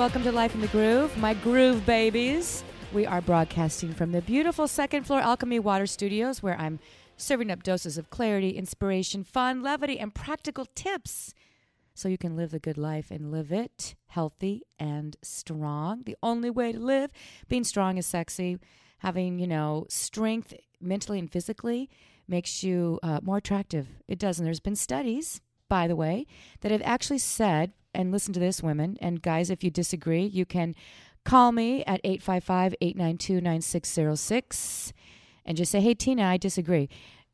Welcome to Life in the Groove, my groove babies. We are broadcasting from the beautiful second floor Alchemy Water Studios, where I'm serving up doses of clarity, inspiration, fun, levity, and practical tips so you can live the good life and live it healthy and strong. The only way to live, being strong is sexy. Having, you know, strength mentally and physically makes you uh, more attractive. It does. And there's been studies, by the way, that have actually said, and listen to this, women, and guys, if you disagree, you can call me at 855 892 9606 and just say, hey, Tina, I disagree.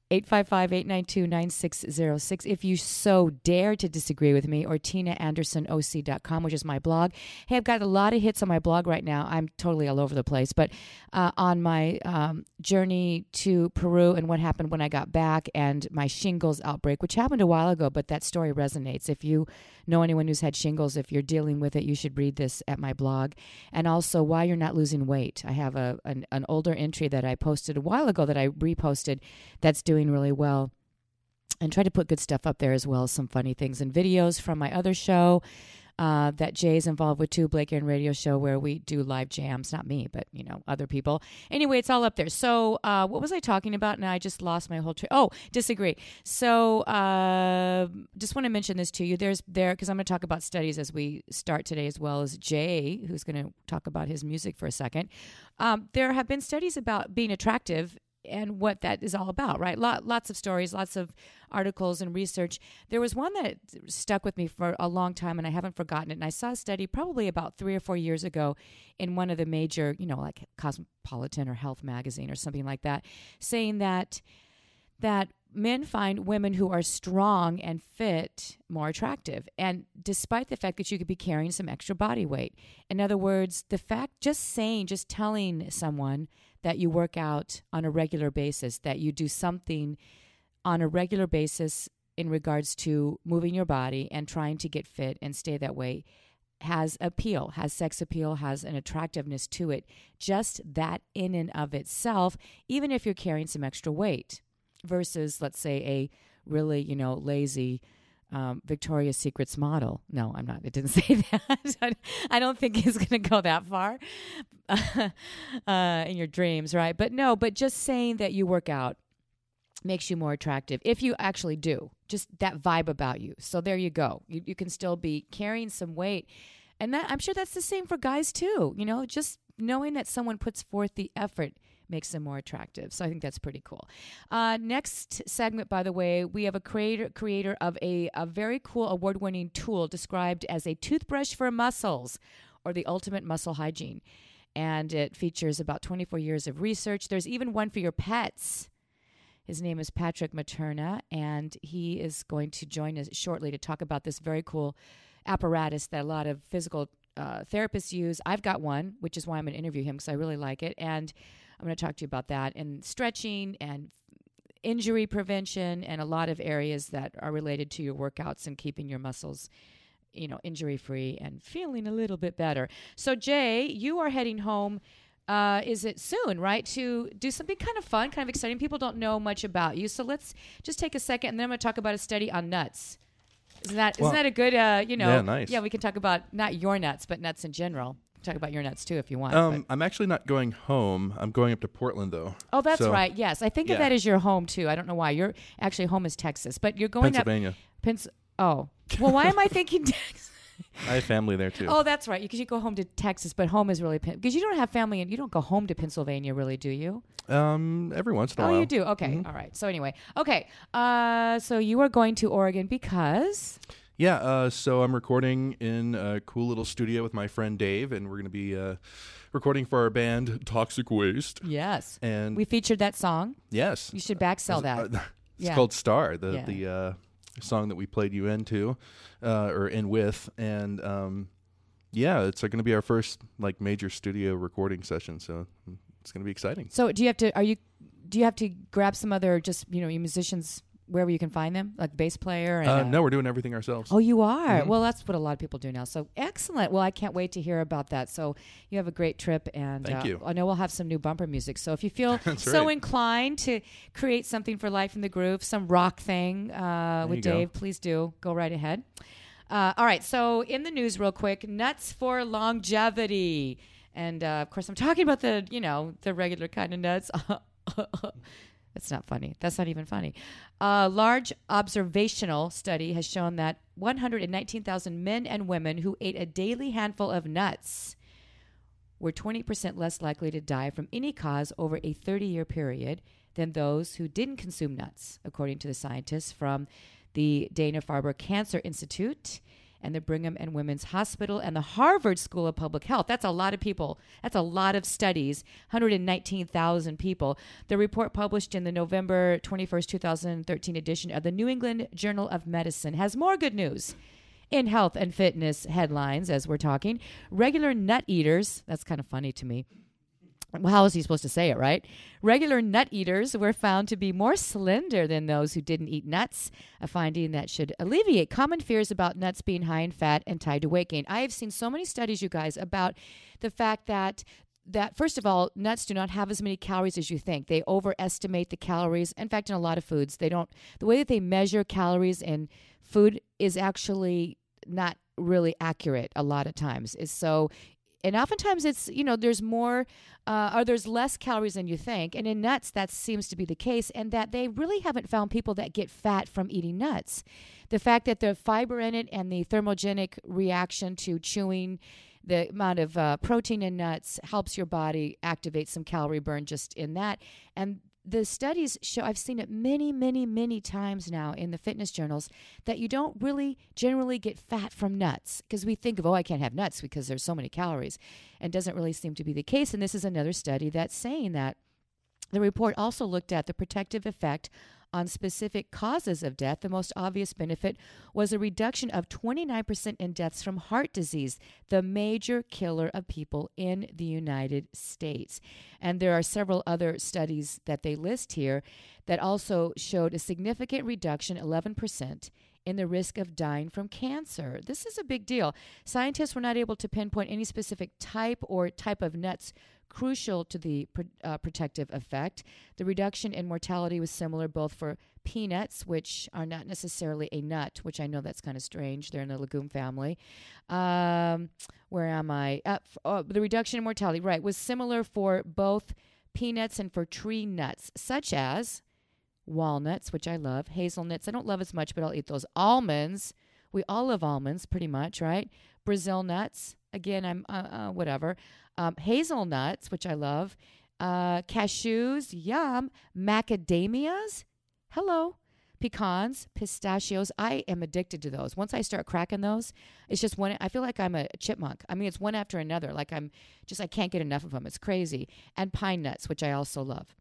855 892 9606. If you so dare to disagree with me, or tinaandersonoc.com, which is my blog. Hey, I've got a lot of hits on my blog right now. I'm totally all over the place, but uh, on my um, journey to Peru and what happened when I got back and my shingles outbreak, which happened a while ago, but that story resonates. If you know anyone who's had shingles, if you're dealing with it, you should read this at my blog. And also, why you're not losing weight. I have a an, an older entry that I posted a while ago that I reposted that's doing really well and try to put good stuff up there as well as some funny things and videos from my other show uh, that Jay's involved with too, Blake and Radio Show, where we do live jams. Not me, but you know other people. Anyway, it's all up there. So, uh, what was I talking about? Now I just lost my whole train. Oh, disagree. So, uh, just want to mention this to you. There's there because I'm going to talk about studies as we start today, as well as Jay, who's going to talk about his music for a second. Um, there have been studies about being attractive and what that is all about, right? Lot, lots of stories, lots of articles and research. There was one that stuck with me for a long time, and I haven't forgotten it. And I saw a study probably about three or four years ago in one of the major, you know, like Cosmopolitan or Health Magazine or something like that, saying that that men find women who are strong and fit more attractive. And despite the fact that you could be carrying some extra body weight. In other words, the fact just saying, just telling someone that you work out on a regular basis, that you do something on a regular basis in regards to moving your body and trying to get fit and stay that way has appeal, has sex appeal, has an attractiveness to it. Just that in and of itself, even if you're carrying some extra weight versus, let's say, a really, you know, lazy um, Victoria's Secret's model. No, I'm not. It didn't say that. I don't think it's going to go that far uh, in your dreams, right? But no, but just saying that you work out makes you more attractive if you actually do. Just that vibe about you. So there you go. You, you can still be carrying some weight. And that I'm sure that's the same for guys too. You know, just knowing that someone puts forth the effort makes them more attractive. So I think that's pretty cool. Uh, next segment, by the way, we have a creator creator of a, a very cool award winning tool described as a toothbrush for muscles or the ultimate muscle hygiene. And it features about 24 years of research. There's even one for your pets. His name is Patrick Materna, and he is going to join us shortly to talk about this very cool apparatus that a lot of physical uh, therapists use. I've got one, which is why I'm going to interview him because I really like it. And I'm going to talk to you about that and stretching and injury prevention and a lot of areas that are related to your workouts and keeping your muscles you know injury free and feeling a little bit better. So jay you are heading home uh, is it soon right to do something kind of fun kind of exciting? People don't know much about you so let's just take a second and then i'm going to talk about a study on nuts. Isn't that Well, not that a good uh, you know yeah, nice. yeah we can talk about not your nuts but nuts in general talk about your nuts too if you want but- Um, I'm actually not going home. I'm going up to Portland though. Oh, that's So, right. Yes, I think of that as your home too. I don't know why. Your actually home is Texas, but you're going Pennsylvania. up Pens. Oh, well, why am I thinking Texas? I have family there too. Oh, that's right. Because you go home to Texas, but home is really because you don't have family and you don't go home to Pennsylvania, really, do you? Um, every once in a Oh, while. Oh, you do. Okay, Mhm. all right. So anyway, okay. Uh, so you are going to Oregon because Yeah. Uh, so I'm recording in a cool little studio with my friend Dave, and we're gonna be uh, recording for our band Toxic Waste. yes, And we featured that song. yes, You should back sell that. Uh, it's Yeah. called Star, the Yeah. the uh, song that we played you into, uh, or in with, and um, yeah, it's going to be our first like major studio recording session. So it's going to be exciting. So do you have to? Are you? Do you have to grab some other just you know musicians wherever you can find them, like bass player? And, Uh, no, we're doing everything ourselves. Oh, you are. Mhm. Well, that's what a lot of people do now. So excellent. Well, I can't wait to hear about that. So you have a great trip, and Thank uh, you. I know we'll have some new bumper music. So if you feel so right. inclined to create something for Life in the Groove, some rock thing uh, with you go. Dave, please do go right ahead. Uh, all right. So in the news, real quick, nuts for longevity, and uh, of course, I'm talking about the you know the regular kind of nuts. That's not funny. That's not even funny. A large observational study has shown that 119,000 men and women who ate a daily handful of nuts were 20% less likely to die from any cause over a 30 year period than those who didn't consume nuts, according to the scientists from the Dana Farber Cancer Institute and the Brigham and Women's Hospital and the Harvard School of Public Health. That's a lot of people. That's a lot of studies, 119,000 people. The report published in the November 21st, 2013 edition of the New England Journal of Medicine has more good news. In health and fitness headlines, as we're talking, regular nut eaters, that's kind of funny to me, how is he supposed to say it, right? Regular nut eaters were found to be more slender than those who didn't eat nuts, a finding that should alleviate common fears about nuts being high in fat and tied to weight gain. I have seen so many studies, you guys, about the fact that that first of all nuts do not have as many calories as you think they overestimate the calories in fact in a lot of foods they don't the way that they measure calories in food is actually not really accurate a lot of times is so and oftentimes it's you know there's more uh, or there's less calories than you think and in nuts that seems to be the case and that they really haven't found people that get fat from eating nuts. The fact that the fiber in it and the thermogenic reaction to chewing the amount of uh, protein in nuts helps your body activate some calorie burn just in that and the studies show I've seen it many, many, many times now in the fitness journals that you don't really generally get fat from nuts because we think of, oh, I can't have nuts because there's so many calories. And doesn't really seem to be the case. And this is another study that's saying that. The report also looked at the protective effect on specific causes of death, the most obvious benefit was a reduction of 29% in deaths from heart disease, the major killer of people in the United States. And there are several other studies that they list here that also showed a significant reduction, 11%, in the risk of dying from cancer. This is a big deal. Scientists were not able to pinpoint any specific type or type of nuts crucial to the uh, protective effect. The reduction in mortality was similar both for peanuts, which are not necessarily a nut, which I know that's kind of strange. They're in the legume family. Um, where am I? Uh, f- oh, the reduction in mortality, right, was similar for both peanuts and for tree nuts, such as walnuts, which I love, hazelnuts. I don't love as much, but I'll eat those. Almonds. We all love almonds pretty much, right? Brazil nuts. Again, I'm uh, uh, whatever um, hazelnuts, which I love, uh, cashews, yum, macadamias, hello, pecans, pistachios. I am addicted to those. Once I start cracking those, it's just one. I feel like I'm a chipmunk. I mean, it's one after another. Like I'm just, I can't get enough of them. It's crazy. And pine nuts, which I also love.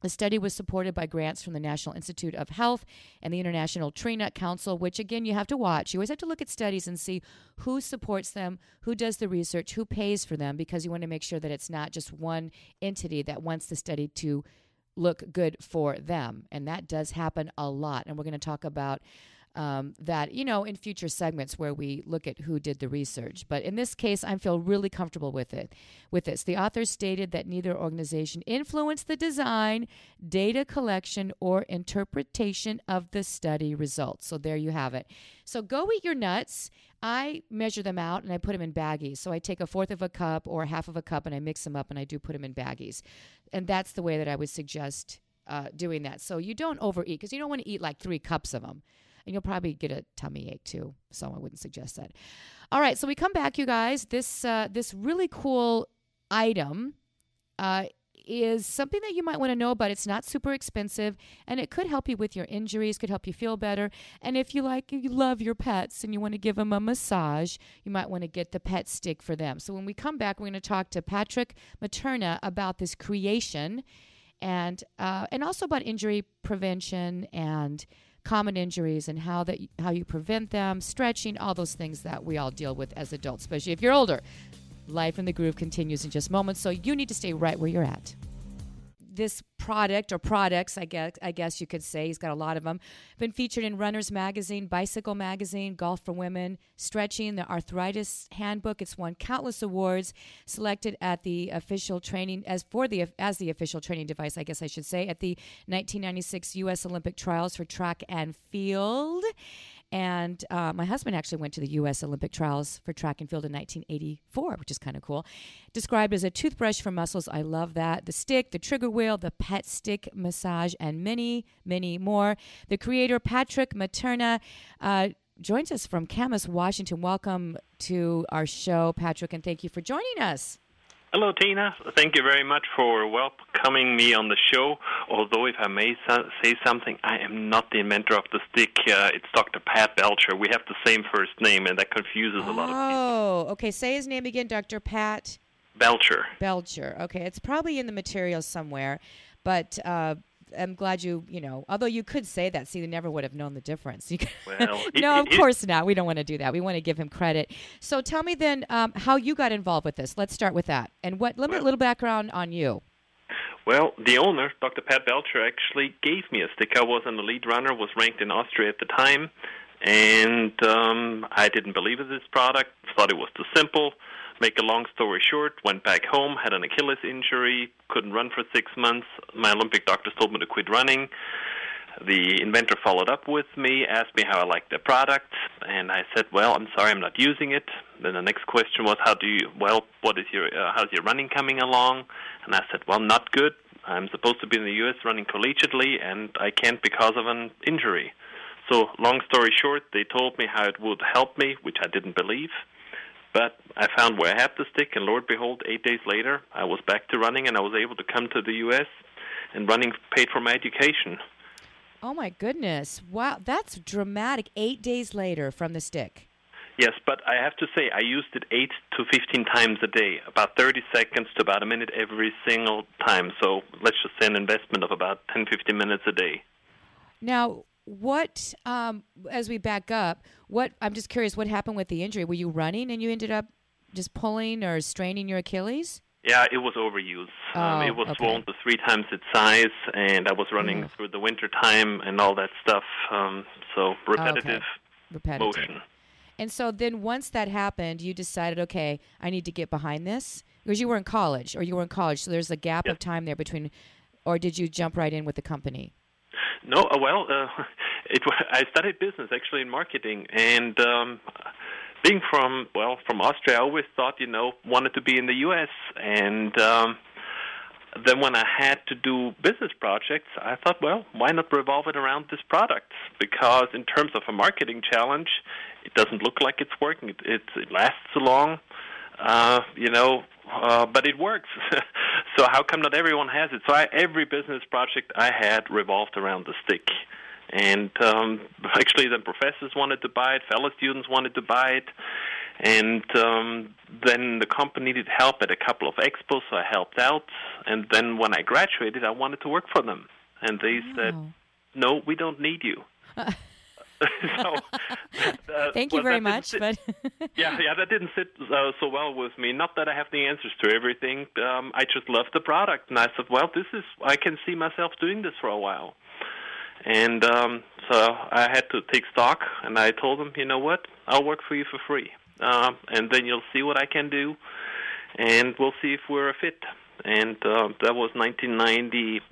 The study was supported by grants from the National Institute of Health and the International Tree Nut Council, which again you have to watch. You always have to look at studies and see who supports them, who does the research, who pays for them, because you want to make sure that it's not just one entity that wants the study to look good for them. And that does happen a lot. And we're going to talk about um, that you know in future segments where we look at who did the research. But in this case, I feel really comfortable with it. With this, the authors stated that neither organization influenced the design, data collection, or interpretation of the study results. So there you have it. So go eat your nuts. I measure them out and I put them in baggies. So I take a fourth of a cup or half of a cup and I mix them up and I do put them in baggies. And that's the way that I would suggest uh, doing that. So you don't overeat because you don't want to eat like three cups of them and you'll probably get a tummy ache too. So I wouldn't suggest that. All right, so we come back, you guys. This uh, this really cool item uh, is something that you might want to know about. It's not super expensive, and it could help you with your injuries. Could help you feel better. And if you like, you love your pets, and you want to give them a massage, you might want to get the pet stick for them. So when we come back, we're going to talk to Patrick Materna about this creation, and uh, and also about injury prevention and common injuries and how that how you prevent them, stretching, all those things that we all deal with as adults, especially if you're older. Life in the groove continues in just moments, so you need to stay right where you're at this product or products, I guess, I guess you could say, he's got a lot of them, been featured in Runner's Magazine, Bicycle Magazine, Golf for Women, Stretching, the Arthritis Handbook. It's won countless awards, selected at the official training as for the as the official training device, I guess I should say, at the 1996 U.S. Olympic Trials for Track and Field. And uh, my husband actually went to the U.S. Olympic trials for track and field in 1984, which is kind of cool. Described as a toothbrush for muscles. I love that. The stick, the trigger wheel, the pet stick massage, and many, many more. The creator, Patrick Materna, uh, joins us from Camas, Washington. Welcome to our show, Patrick, and thank you for joining us. Hello, Tina. Thank you very much for welcoming me on the show. Although, if I may say something, I am not the inventor of the stick. Uh, it's Dr. Pat Belcher. We have the same first name, and that confuses a lot of people. Oh, okay. Say his name again, Dr. Pat Belcher. Belcher. Okay, it's probably in the materials somewhere, but uh, I'm glad you, you know, although you could say that, see, they never would have known the difference. well, no, it, of course not. We don't want to do that. We want to give him credit. So tell me then um, how you got involved with this. Let's start with that. And what, let me well, a little background on you. Well, the owner, Dr. Pat Belcher, actually gave me a stick. I was an elite runner, was ranked in Austria at the time, and um, I didn't believe in this product, thought it was too simple make a long story short, went back home, had an Achilles injury, couldn't run for six months. My Olympic doctors told me to quit running. The inventor followed up with me, asked me how I liked the product, and I said, "Well, I'm sorry, I'm not using it." Then the next question was, "How do you? Well, what is your? Uh, how's your running coming along?" And I said, "Well, not good. I'm supposed to be in the U.S. running collegiately, and I can't because of an injury." So, long story short, they told me how it would help me, which I didn't believe. But I found where I had the stick, and Lord behold, eight days later, I was back to running, and I was able to come to the U.S. and running paid for my education. Oh my goodness! Wow, that's dramatic. Eight days later from the stick. Yes, but I have to say I used it eight to fifteen times a day, about thirty seconds to about a minute every single time. So let's just say an investment of about 10, 15 minutes a day. Now, what um, as we back up what i'm just curious what happened with the injury? Were you running and you ended up just pulling or straining your achilles? Yeah it was overuse. Oh, um, it was okay. swollen to three times its size and i was running Ugh. through the winter time and all that stuff um, so repetitive, okay. repetitive motion. And so then once that happened you decided okay i need to get behind this? Because you were in college or you were in college so there's a gap of time there between or did you jump right in with the company No, uh, well, uh, it, I studied business actually in marketing, and um, being from well from Austria, I always thought you know wanted to be in the U.S. and um, then when I had to do business projects, I thought, well, why not revolve it around this product? Because in terms of a marketing challenge, it doesn't look like it's working. It, it, it lasts so long, uh, you know, uh, but it works. so how come not everyone has it? So I, every business project I had revolved around the stick. And um, actually, then professors wanted to buy it, fellow students wanted to buy it, and um, then the company needed help at a couple of expos, so I helped out. And then when I graduated, I wanted to work for them, and they said, "No, we don't need you." so, uh, thank you well, very much sit- but yeah, yeah, that didn't sit uh, so well with me. Not that I have the answers to everything. Um, I just love the product, and I said, "Well, this is. I can see myself doing this for a while." And um, so I had to take stock, and I told them, "You know what? I'll work for you for free, um, and then you'll see what I can do, and we'll see if we're a fit." And uh, that was 1996,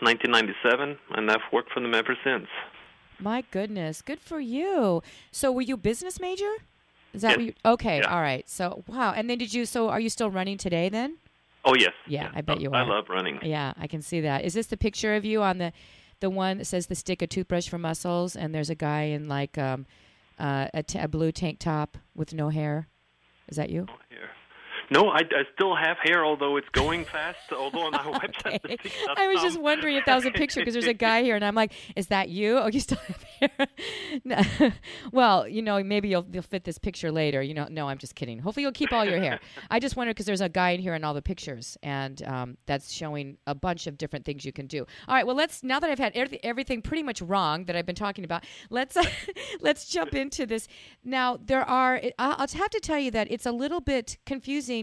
1997, and I've worked for them ever since. My goodness, good for you. So, were you a business major? Is that Yes. what you? Okay, Yeah. all right. So, wow. And then did you? So, are you still running today? Then? Oh yes. Yeah. I bet you are. I love running. Yeah, I can see that. Is this the picture of you on the, the one that says the stick a toothbrush for muscles, and there's a guy in like um, uh, a, t- a blue tank top with no hair? Is that you? Here. No, I, I still have hair, although it's going fast. Although on our website, Okay. I was just wondering if that was a picture because there's a guy here, and I'm like, "Is that you? Oh, you still have hair?" Well, you know, maybe you'll you'll fit this picture later. You know, no, I'm just kidding. Hopefully, you'll keep all your hair. I just wonder because there's a guy in here in all the pictures, and um, that's showing a bunch of different things you can do. All right, well, let's now that I've had everything, everything pretty much wrong that I've been talking about, let's let's jump into this. Now, there are. I'll have to tell you that it's a little bit confusing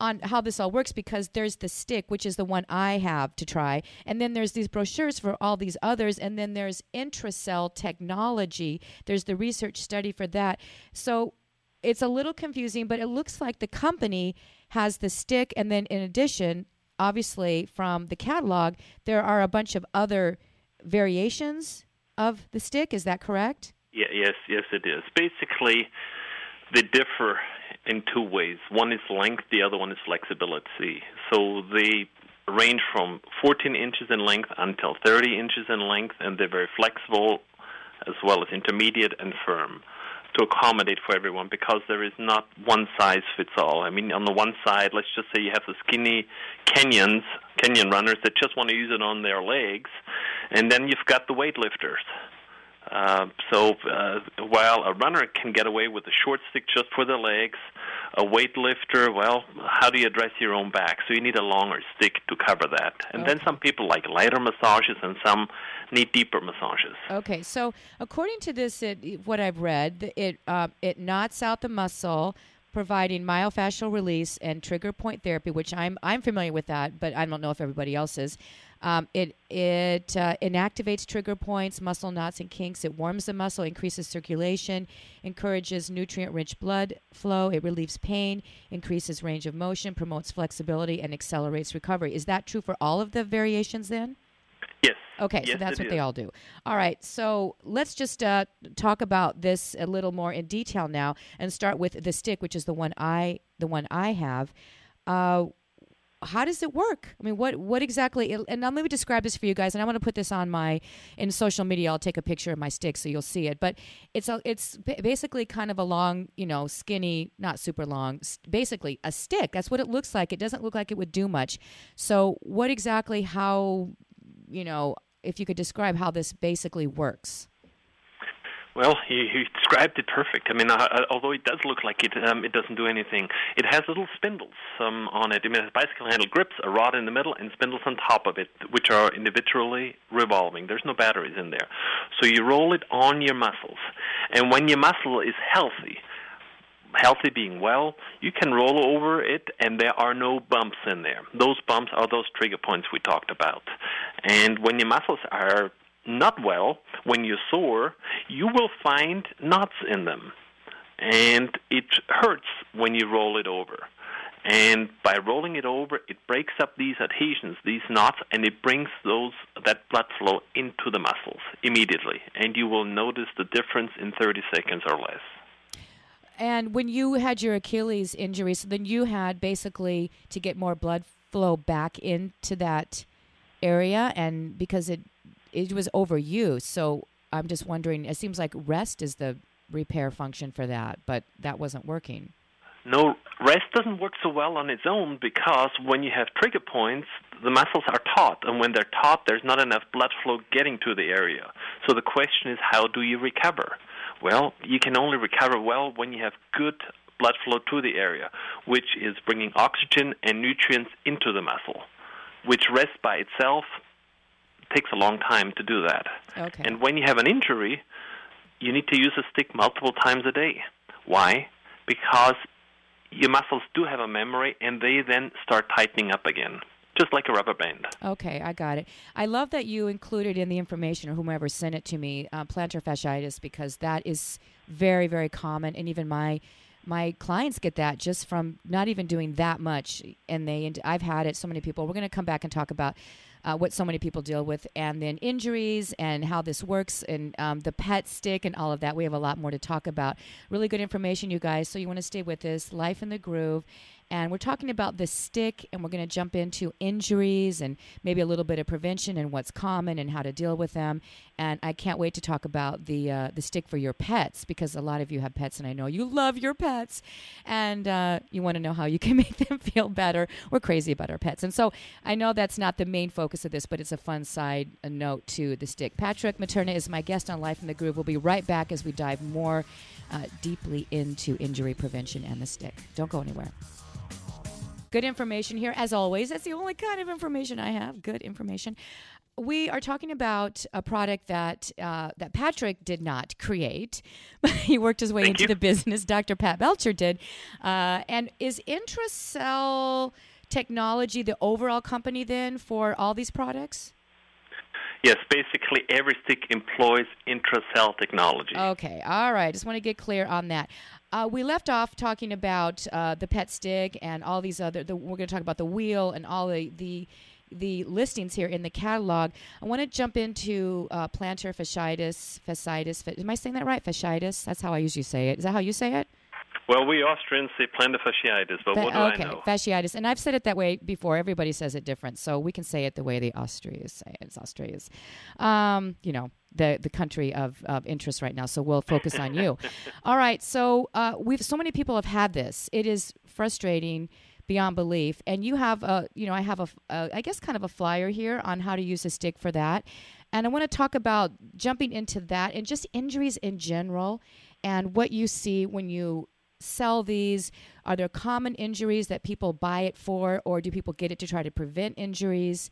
on how this all works because there's the stick, which is the one I have to try, and then there's these brochures for all these others, and then there's intracell technology. There's the research study for that. So it's a little confusing, but it looks like the company has the stick, and then in addition, obviously from the catalog, there are a bunch of other variations of the stick. Is that correct? Yeah, yes, yes, it is. Basically, they differ in two ways. One is length, the other one is flexibility. So they range from 14 inches in length until 30 inches in length, and they're very flexible as well as intermediate and firm to accommodate for everyone because there is not one size fits all. I mean, on the one side, let's just say you have the skinny Kenyans, Kenyan runners that just want to use it on their legs, and then you've got the weightlifters uh, so uh, while a runner can get away with a short stick just for the legs, a weightlifter, well, how do you address your own back? So you need a longer stick to cover that. And okay. then some people like lighter massages, and some need deeper massages. Okay, so according to this, it, what I've read, it uh, it knots out the muscle providing myofascial release and trigger point therapy, which I'm I'm familiar with that, but I don't know if everybody else is. Um, it it uh, inactivates trigger points, muscle knots, and kinks. It warms the muscle, increases circulation, encourages nutrient-rich blood flow. It relieves pain, increases range of motion, promotes flexibility, and accelerates recovery. Is that true for all of the variations then? Yes. Okay, yes, so that's what is. they all do. All right, so let's just uh, talk about this a little more in detail now, and start with the stick, which is the one I the one I have. Uh, how does it work? I mean, what what exactly? And let me describe this for you guys. And I want to put this on my in social media. I'll take a picture of my stick so you'll see it. But it's a it's basically kind of a long, you know, skinny, not super long, basically a stick. That's what it looks like. It doesn't look like it would do much. So, what exactly? How, you know, if you could describe how this basically works. Well, he, he described it perfect. I mean, uh, although it does look like it, um, it doesn't do anything. It has little spindles um, on it. I mean, it has bicycle handle grips, a rod in the middle, and spindles on top of it, which are individually revolving. There's no batteries in there. So you roll it on your muscles, and when your muscle is healthy, healthy being well, you can roll over it and there are no bumps in there. Those bumps are those trigger points we talked about. And when your muscles are not well, when you're sore, you will find knots in them. And it hurts when you roll it over. And by rolling it over, it breaks up these adhesions, these knots, and it brings those that blood flow into the muscles immediately. And you will notice the difference in 30 seconds or less. And when you had your Achilles injury, so then you had basically to get more blood flow back into that area, and because it it was overused. So I'm just wondering. It seems like rest is the repair function for that, but that wasn't working. No, rest doesn't work so well on its own because when you have trigger points, the muscles are taut, and when they're taut, there's not enough blood flow getting to the area. So the question is, how do you recover? Well, you can only recover well when you have good blood flow to the area, which is bringing oxygen and nutrients into the muscle, which rest by itself takes a long time to do that. Okay. And when you have an injury, you need to use a stick multiple times a day. Why? Because your muscles do have a memory and they then start tightening up again just like a rubber band. Okay, I got it. I love that you included in the information, or whomever sent it to me, uh, plantar fasciitis, because that is very, very common, and even my my clients get that just from not even doing that much and they and I've had it so many people we're going to come back and talk about uh, what so many people deal with, and then injuries and how this works, and um, the pet stick and all of that. We have a lot more to talk about. Really good information, you guys. So you want to stay with us. Life in the Groove. And we're talking about the stick, and we're going to jump into injuries and maybe a little bit of prevention and what's common and how to deal with them. And I can't wait to talk about the uh, the stick for your pets because a lot of you have pets, and I know you love your pets, and uh, you want to know how you can make them feel better. We're crazy about our pets, and so I know that's not the main focus of this, but it's a fun side note to the stick. Patrick Materna is my guest on Life in the Groove. We'll be right back as we dive more uh, deeply into injury prevention and the stick. Don't go anywhere. Good information here, as always. That's the only kind of information I have. Good information. We are talking about a product that uh, that Patrick did not create. he worked his way Thank into you. the business. Dr. Pat Belcher did, uh, and is Intracell Technology the overall company then for all these products? Yes, basically every stick employs intracell technology. Okay, all right. Just want to get clear on that. Uh, we left off talking about uh, the pet stick and all these other. The, we're going to talk about the wheel and all the the the listings here in the catalog. I want to jump into uh, plantar fasciitis, fasciitis. Am I saying that right? Fasciitis. That's how I usually say it. Is that how you say it? Well, we Austrians say plantar fasciitis, but Fa- what do okay, I know? fasciitis, and I've said it that way before. Everybody says it different, so we can say it the way the Austrians say it. It's Austrians, um, you know, the the country of, of interest right now. So we'll focus on you. All right, so uh, we've so many people have had this. It is frustrating beyond belief, and you have a, you know, I have a, a I guess kind of a flyer here on how to use a stick for that, and I want to talk about jumping into that and just injuries in general, and what you see when you sell these? Are there common injuries that people buy it for, or do people get it to try to prevent injuries?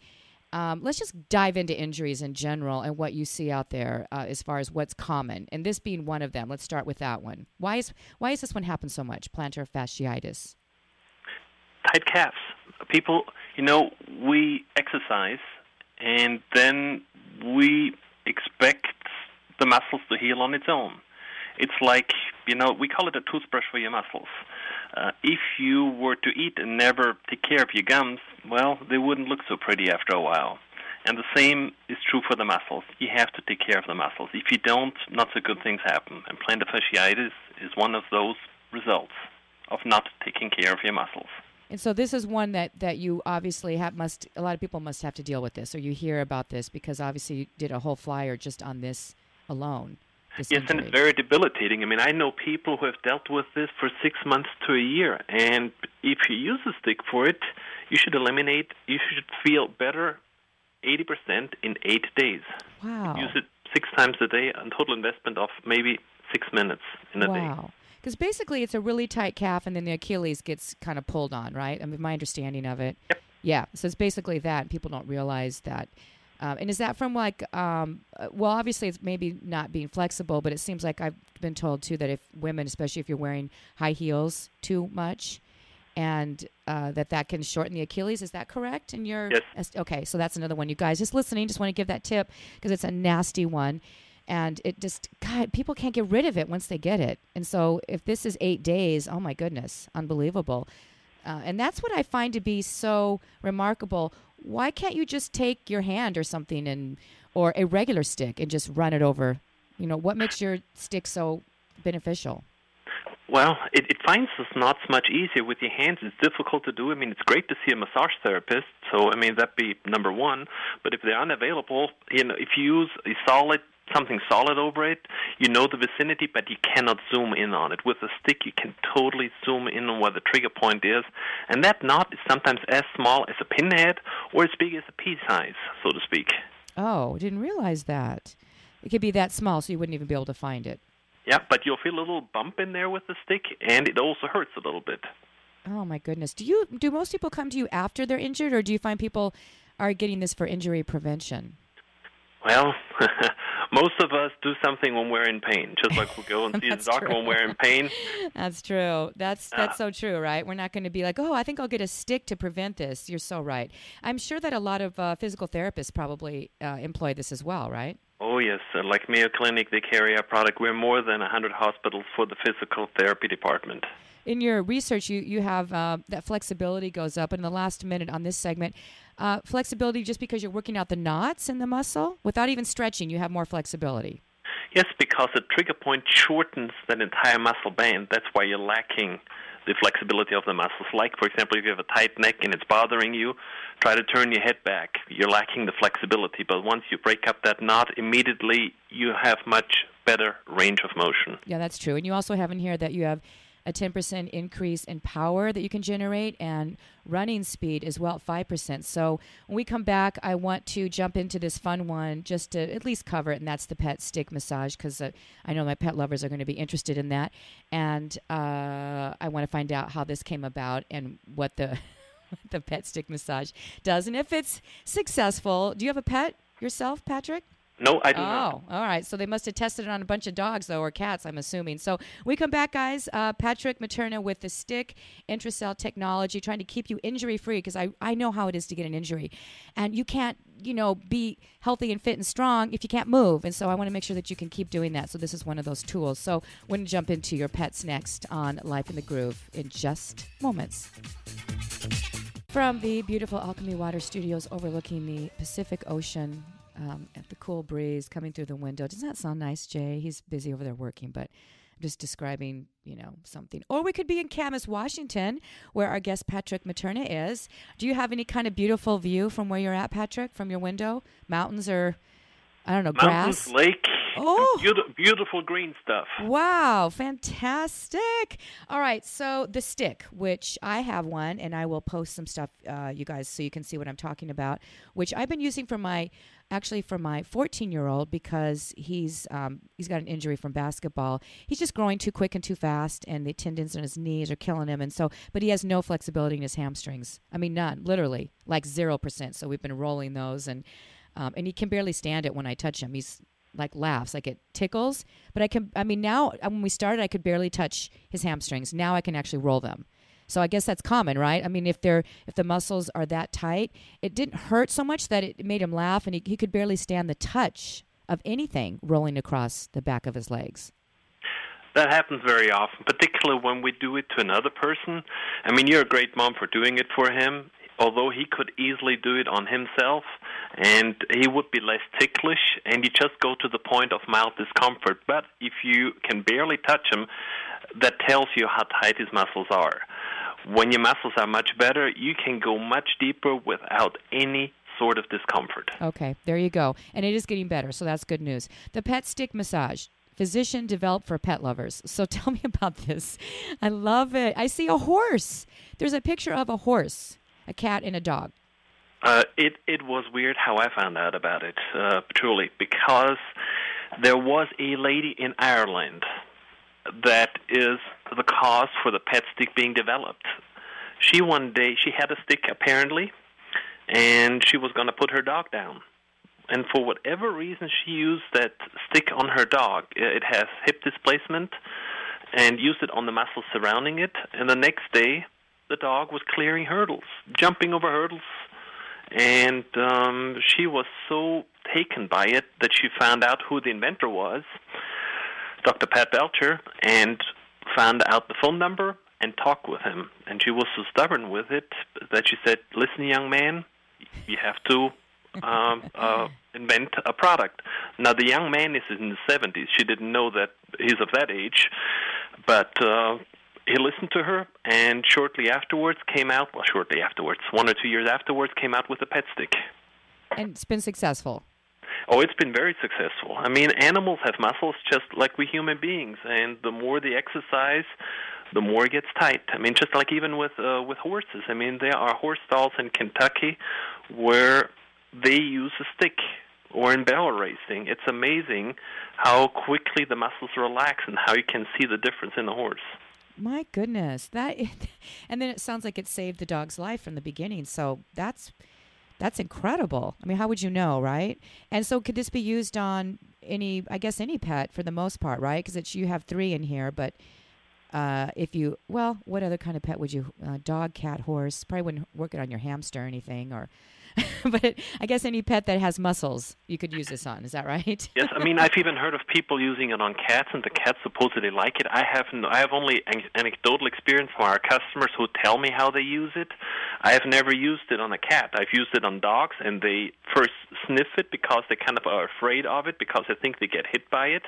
Um, let's just dive into injuries in general and what you see out there uh, as far as what's common, and this being one of them. Let's start with that one. Why is why is this one happen so much? Plantar fasciitis. Tight calves. People, you know, we exercise and then we expect the muscles to heal on its own. It's like, you know, we call it a toothbrush for your muscles. Uh, if you were to eat and never take care of your gums, well, they wouldn't look so pretty after a while. And the same is true for the muscles. You have to take care of the muscles. If you don't, not so good things happen. And plantar fasciitis is one of those results of not taking care of your muscles. And so this is one that, that you obviously have must a lot of people must have to deal with this, or you hear about this because obviously you did a whole flyer just on this alone. Yes, and it's very debilitating. I mean, I know people who have dealt with this for six months to a year, and if you use a stick for it, you should eliminate. You should feel better, eighty percent in eight days. wow. Use it six times a day, a total investment of maybe six minutes in a day. Wow. Because basically, it's a really tight calf, and then the Achilles gets kind of pulled on, right? I mean, my understanding of it. Yep. Yeah. So it's basically that. People don't realize that. Um, and is that from like, um, uh, well, obviously it's maybe not being flexible, but it seems like I've been told too that if women, especially if you're wearing high heels too much, and uh, that that can shorten the Achilles. Is that correct? And your Yes. okay, so that's another one. You guys just listening, just want to give that tip because it's a nasty one, and it just God, people can't get rid of it once they get it. And so if this is eight days, oh my goodness, unbelievable. Uh, and that's what I find to be so remarkable. Why can't you just take your hand or something and or a regular stick and just run it over? You know, what makes your stick so beneficial? Well, it, it finds this not much easier with your hands. It's difficult to do. I mean, it's great to see a massage therapist. So, I mean, that'd be number one. But if they're unavailable, you know, if you use a solid something solid over it, you know the vicinity, but you cannot zoom in on it. With a stick, you can totally zoom in on where the trigger point is, and that knot is sometimes as small as a pinhead or as big as a pea size, so to speak. Oh, didn't realize that. It could be that small, so you wouldn't even be able to find it. Yeah, but you'll feel a little bump in there with the stick, and it also hurts a little bit. Oh my goodness. Do you do most people come to you after they're injured or do you find people are getting this for injury prevention? Well, most of us do something when we're in pain, just like we go and see the doctor true. when we're in pain. That's true. That's that's Ah. so true, right? We're not going to be like, "Oh, I think I'll get a stick to prevent this." You're so right. I'm sure that a lot of uh, physical therapists probably uh, employ this as well, right? Oh yes, uh, like Mayo Clinic, they carry our product. We're more than 100 hospitals for the physical therapy department. In your research, you you have uh, that flexibility goes up. In the last minute on this segment, uh, flexibility just because you're working out the knots in the muscle without even stretching, you have more flexibility. Yes, because the trigger point shortens that entire muscle band. That's why you're lacking the flexibility of the muscles. Like, for example, if you have a tight neck and it's bothering you, try to turn your head back. You're lacking the flexibility. But once you break up that knot, immediately you have much better range of motion. Yeah, that's true. And you also have in here that you have a 10% increase in power that you can generate and running speed as well, 5%. So when we come back, I want to jump into this fun one just to at least cover it, and that's the pet stick massage because uh, I know my pet lovers are going to be interested in that. And uh, I want to find out how this came about and what the. The pet stick massage does, and if it's successful, do you have a pet yourself, Patrick? No, I do oh, not. Oh, all right. So they must have tested it on a bunch of dogs, though, or cats, I'm assuming. So we come back, guys. Uh, Patrick Materna with the stick, Intracell Technology, trying to keep you injury free because I, I know how it is to get an injury. And you can't, you know, be healthy and fit and strong if you can't move. And so I want to make sure that you can keep doing that. So this is one of those tools. So we're going to jump into your pets next on Life in the Groove in just moments. From the beautiful Alchemy Water Studios overlooking the Pacific Ocean um, at the cool breeze coming through the window. Doesn't that sound nice, Jay? He's busy over there working, but I'm just describing, you know, something. Or we could be in Camas, Washington, where our guest Patrick Materna is. Do you have any kind of beautiful view from where you're at, Patrick, from your window? Mountains or, I don't know, Mountains, grass? lake, Oh. beautiful, beautiful green stuff. Wow, fantastic. All right, so the stick, which I have one, and I will post some stuff, uh, you guys, so you can see what I'm talking about, which I've been using for my, actually for my 14 year old because he's um, he's got an injury from basketball. He's just growing too quick and too fast, and the tendons in his knees are killing him, and so, but he has no flexibility in his hamstrings. I mean, none, literally, like zero percent. So we've been rolling those, and um, and he can barely stand it when I touch him. He's like laughs, like it tickles. But I can, I mean, now when we started, I could barely touch his hamstrings. Now I can actually roll them. So I guess that's common, right? I mean, if they're if the muscles are that tight, it didn't hurt so much that it made him laugh, and he, he could barely stand the touch of anything rolling across the back of his legs. That happens very often, particularly when we do it to another person. I mean, you're a great mom for doing it for him, although he could easily do it on himself, and he would be less ticklish, and you just go to the point of mild discomfort. But if you can barely touch him, that tells you how tight his muscles are. When your muscles are much better, you can go much deeper without any sort of discomfort. Okay, there you go. And it is getting better, so that's good news. The pet stick massage. Physician developed for pet lovers. So tell me about this. I love it. I see a horse. There's a picture of a horse, a cat, and a dog. Uh, it it was weird how I found out about it, uh, truly, because there was a lady in Ireland that is the cause for the pet stick being developed. She one day she had a stick apparently, and she was going to put her dog down. And for whatever reason, she used that stick on her dog. It has hip displacement, and used it on the muscles surrounding it. And the next day, the dog was clearing hurdles, jumping over hurdles, and um, she was so taken by it that she found out who the inventor was, Dr. Pat Belcher, and found out the phone number and talked with him. And she was so stubborn with it that she said, "Listen, young man, you have to um, uh, invent a product." Now the young man is in the 70s. She didn't know that he's of that age, but. Uh, he listened to her, and shortly afterwards came out. Well, shortly afterwards, one or two years afterwards, came out with a pet stick. And it's been successful. Oh, it's been very successful. I mean, animals have muscles just like we human beings, and the more they exercise, the more it gets tight. I mean, just like even with uh, with horses. I mean, there are horse stalls in Kentucky where they use a stick, or in barrel racing. It's amazing how quickly the muscles relax and how you can see the difference in the horse. My goodness, that and then it sounds like it saved the dog's life from the beginning. So that's that's incredible. I mean, how would you know, right? And so could this be used on any I guess any pet for the most part, right? It's you have 3 in here, but uh, if you well, what other kind of pet would you uh, dog, cat, horse? Probably wouldn't work it on your hamster or anything or but I guess any pet that has muscles, you could use this on. Is that right? yes, I mean I've even heard of people using it on cats, and the cats supposedly like it. I have no, I have only an- anecdotal experience from our customers who tell me how they use it. I have never used it on a cat. I've used it on dogs, and they first sniff it because they kind of are afraid of it because they think they get hit by it.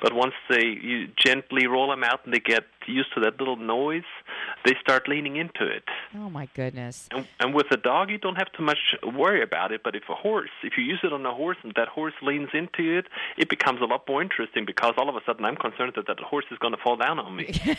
But once they you gently roll them out and they get used to that little noise, they start leaning into it. Oh my goodness. And, and with a dog, you don't have too much worry about it. But if a horse, if you use it on a horse and that horse leans into it, it becomes a lot more interesting because all of a sudden I'm concerned that that horse is going to fall down on me.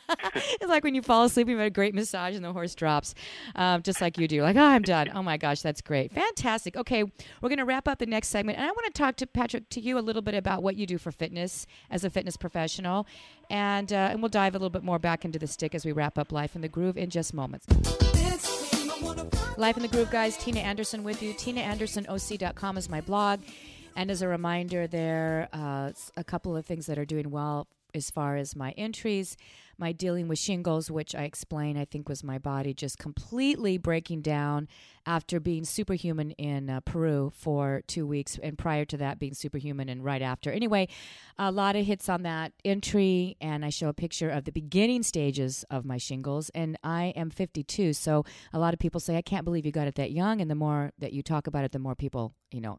it's like when you fall asleep, you've a great massage and the horse drops, um, just like you do. Like, oh, I'm done. Oh my gosh, that's great. Fantastic. Okay, we're going to wrap up the next segment. And I want to talk to Patrick, to you a little bit about what you do for fitness as a fitness professional. And, uh, and we'll dive a little bit more back into the stick as we wrap up Life in the Groove in just moments. Life in the Groove, guys. Tina Anderson with you. TinaAndersonOC.com is my blog. And as a reminder, there uh, a couple of things that are doing well as far as my entries, my dealing with shingles, which I explained, I think was my body just completely breaking down after being superhuman in uh, Peru for two weeks, and prior to that, being superhuman and right after. Anyway, a lot of hits on that entry, and I show a picture of the beginning stages of my shingles. And I am 52, so a lot of people say, I can't believe you got it that young. And the more that you talk about it, the more people, you know,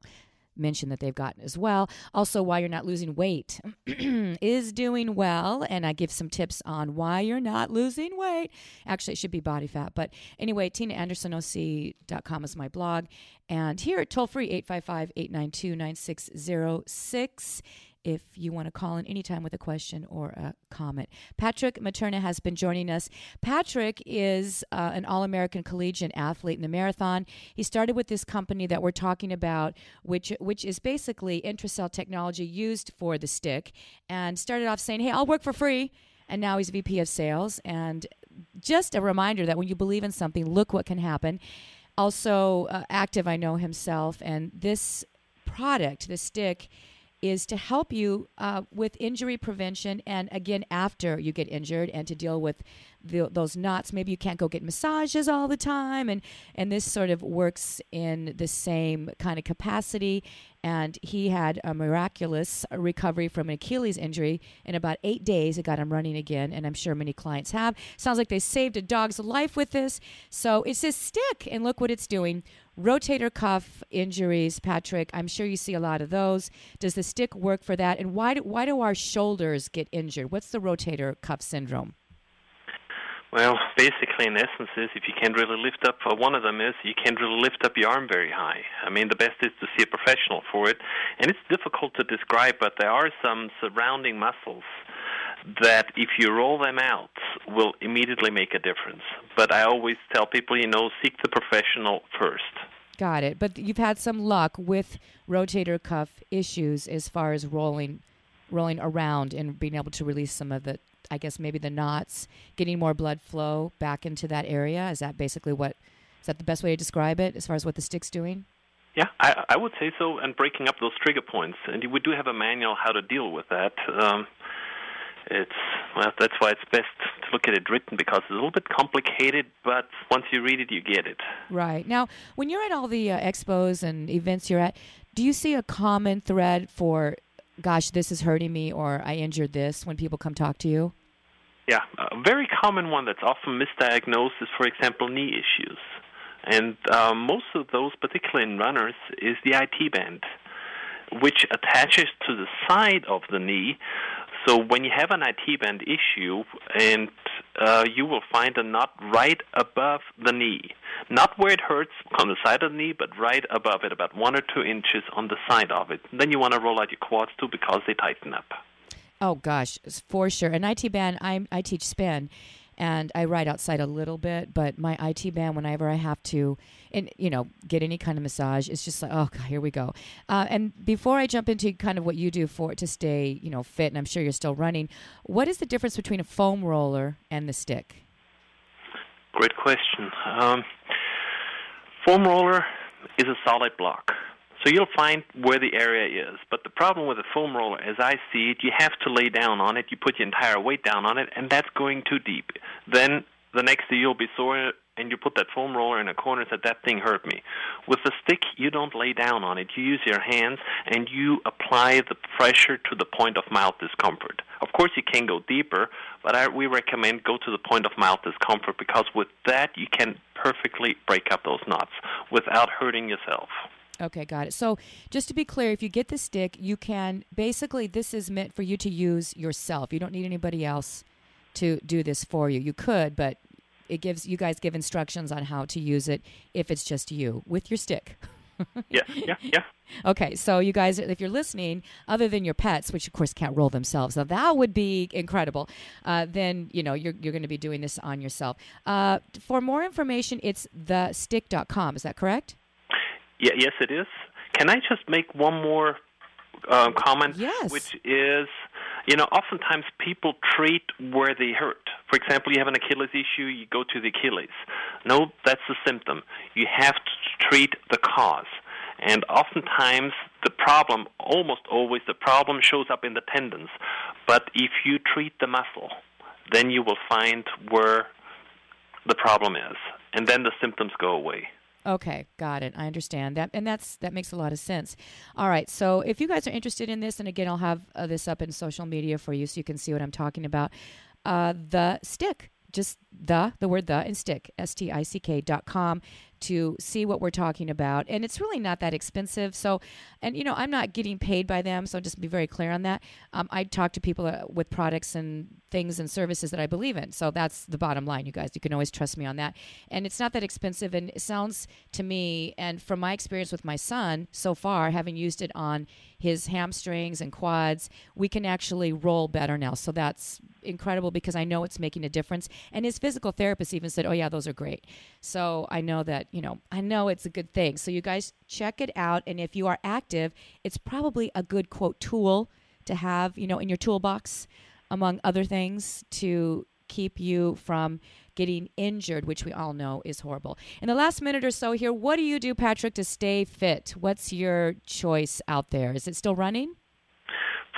mention that they've gotten as well. Also, why you're not losing weight is doing well. And I give some tips on why you're not losing weight. Actually, it should be body fat. But anyway, TinaAndersonOC.com is my blog. And here at toll free 855 892 9606 if you want to call in anytime with a question or a comment. Patrick Materna has been joining us. Patrick is uh, an All American collegiate athlete in the marathon. He started with this company that we're talking about, which which is basically intracell technology used for the stick, and started off saying, "Hey, I'll work for free." And now he's VP of sales. And just a reminder that when you believe in something, look what can happen. Also, uh, active, I know himself, and this product, the stick, is to help you uh, with injury prevention and again after you get injured and to deal with the, those knots maybe you can't go get massages all the time and and this sort of works in the same kind of capacity and he had a miraculous recovery from an Achilles injury in about eight days. It got him running again, and I'm sure many clients have. Sounds like they saved a dog's life with this. So it's a stick, and look what it's doing. Rotator cuff injuries, Patrick. I'm sure you see a lot of those. Does the stick work for that? And why do, why do our shoulders get injured? What's the rotator cuff syndrome? Well, basically, in essence, is if you can't really lift up, one of them is you can't really lift up your arm very high. I mean, the best is to see a professional for it, and it's difficult to describe, but there are some surrounding muscles that if you roll them out will immediately make a difference. But I always tell people, you know, seek the professional first. Got it. But you've had some luck with rotator cuff issues as far as rolling rolling around and being able to release some of the I guess maybe the knots, getting more blood flow back into that area. Is that basically what is that the best way to describe it as far as what the stick's doing? Yeah, I, I would say so, and breaking up those trigger points. And we do have a manual how to deal with that. Um, it's well, that's why it's best to look at it written because it's a little bit complicated, but once you read it, you get it. Right now, when you're at all the uh, expos and events you're at, do you see a common thread for gosh, this is hurting me or I injured this when people come talk to you? Yeah, a very common one that's often misdiagnosed is, for example, knee issues. And um, most of those, particularly in runners, is the IT band, which attaches to the side of the knee so when you have an IT band issue, and uh, you will find a knot right above the knee, not where it hurts on the side of the knee, but right above it, about one or two inches on the side of it. Then you want to roll out your quads too because they tighten up. Oh gosh, for sure. An IT band, I I teach spin, and I ride outside a little bit, but my IT band, whenever I have to, and you know, get any kind of massage, it's just like, oh, God, here we go. Uh, and before I jump into kind of what you do for it to stay, you know, fit, and I'm sure you're still running, what is the difference between a foam roller and the stick? Great question. Um, foam roller is a solid block. So you'll find where the area is. But the problem with a foam roller, as I see it, you have to lay down on it. You put your entire weight down on it, and that's going too deep. Then the next day you'll be sore, and you put that foam roller in a corner and said, that thing hurt me. With the stick, you don't lay down on it. You use your hands, and you apply the pressure to the point of mild discomfort. Of course, you can go deeper, but I, we recommend go to the point of mild discomfort because with that, you can perfectly break up those knots without hurting yourself. Okay, got it. So, just to be clear, if you get the stick, you can basically, this is meant for you to use yourself. You don't need anybody else to do this for you. You could, but it gives you guys give instructions on how to use it if it's just you with your stick. yeah, yeah, yeah. Okay, so you guys, if you're listening, other than your pets, which of course can't roll themselves, now that would be incredible. Uh, then you know you're you're going to be doing this on yourself. Uh, for more information, it's thestick.com. Is that correct? Yeah, yes, it is. Can I just make one more um, comment? Yes. Which is, you know, oftentimes people treat where they hurt. For example, you have an Achilles issue, you go to the Achilles. No, that's the symptom. You have to treat the cause. And oftentimes, the problem, almost always, the problem shows up in the tendons. But if you treat the muscle, then you will find where the problem is, and then the symptoms go away. Okay, got it. I understand that, and that's that makes a lot of sense. All right, so if you guys are interested in this, and again, I'll have uh, this up in social media for you, so you can see what I'm talking about. Uh, the stick, just the the word the and stick s t i c k dot com to see what we're talking about. And it's really not that expensive. So, and you know, I'm not getting paid by them. So just be very clear on that. Um, I talk to people uh, with products and things and services that I believe in. So that's the bottom line, you guys. You can always trust me on that. And it's not that expensive. And it sounds to me, and from my experience with my son so far, having used it on his hamstrings and quads, we can actually roll better now. So that's incredible because I know it's making a difference. And his physical therapist even said, "Oh yeah, those are great." So I know that you know I know it's a good thing. So you guys check it out, and if you are active, it's probably a good quote tool to have you know in your toolbox, among other things to keep you from getting injured, which we all know is horrible. In the last minute or so here, what do you do, Patrick, to stay fit? What's your choice out there? Is it still running?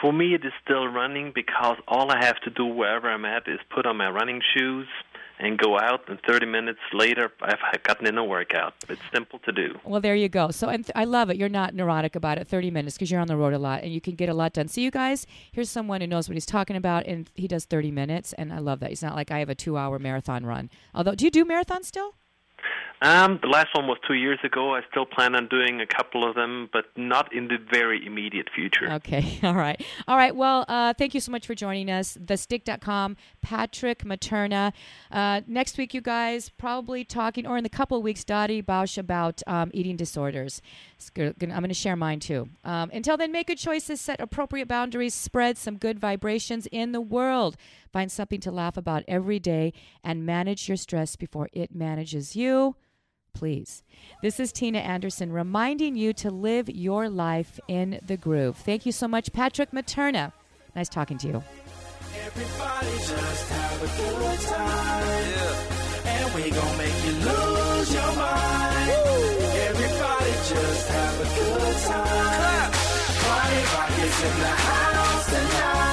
For me, it is still running because all I have to do wherever I'm at is put on my running shoes and go out, and 30 minutes later, I've gotten in a workout. It's simple to do. Well, there you go. So, and th- I love it. You're not neurotic about it. 30 minutes because you're on the road a lot, and you can get a lot done. See, you guys, here's someone who knows what he's talking about, and he does 30 minutes, and I love that. It's not like I have a two-hour marathon run. Although, do you do marathons still? Um, the last one was two years ago. I still plan on doing a couple of them, but not in the very immediate future. Okay. All right. All right. Well, uh, thank you so much for joining us. TheStick.com, Patrick Materna. Uh, next week, you guys, probably talking, or in a couple of weeks, Dotsie Bausch about um, eating disorders. I'm going to share mine too. Um, until then, make good choices, set appropriate boundaries, spread some good vibrations in the world. Find something to laugh about every day and manage your stress before it manages you please. This is Tina Anderson reminding you to live your life in the groove. Thank you so much, Patrick Materna. Nice talking to you. Everybody just have a good time. Yeah. And we gonna make you lose your mind. Woo. Everybody just have a good time. Clap. Party rock is in the house.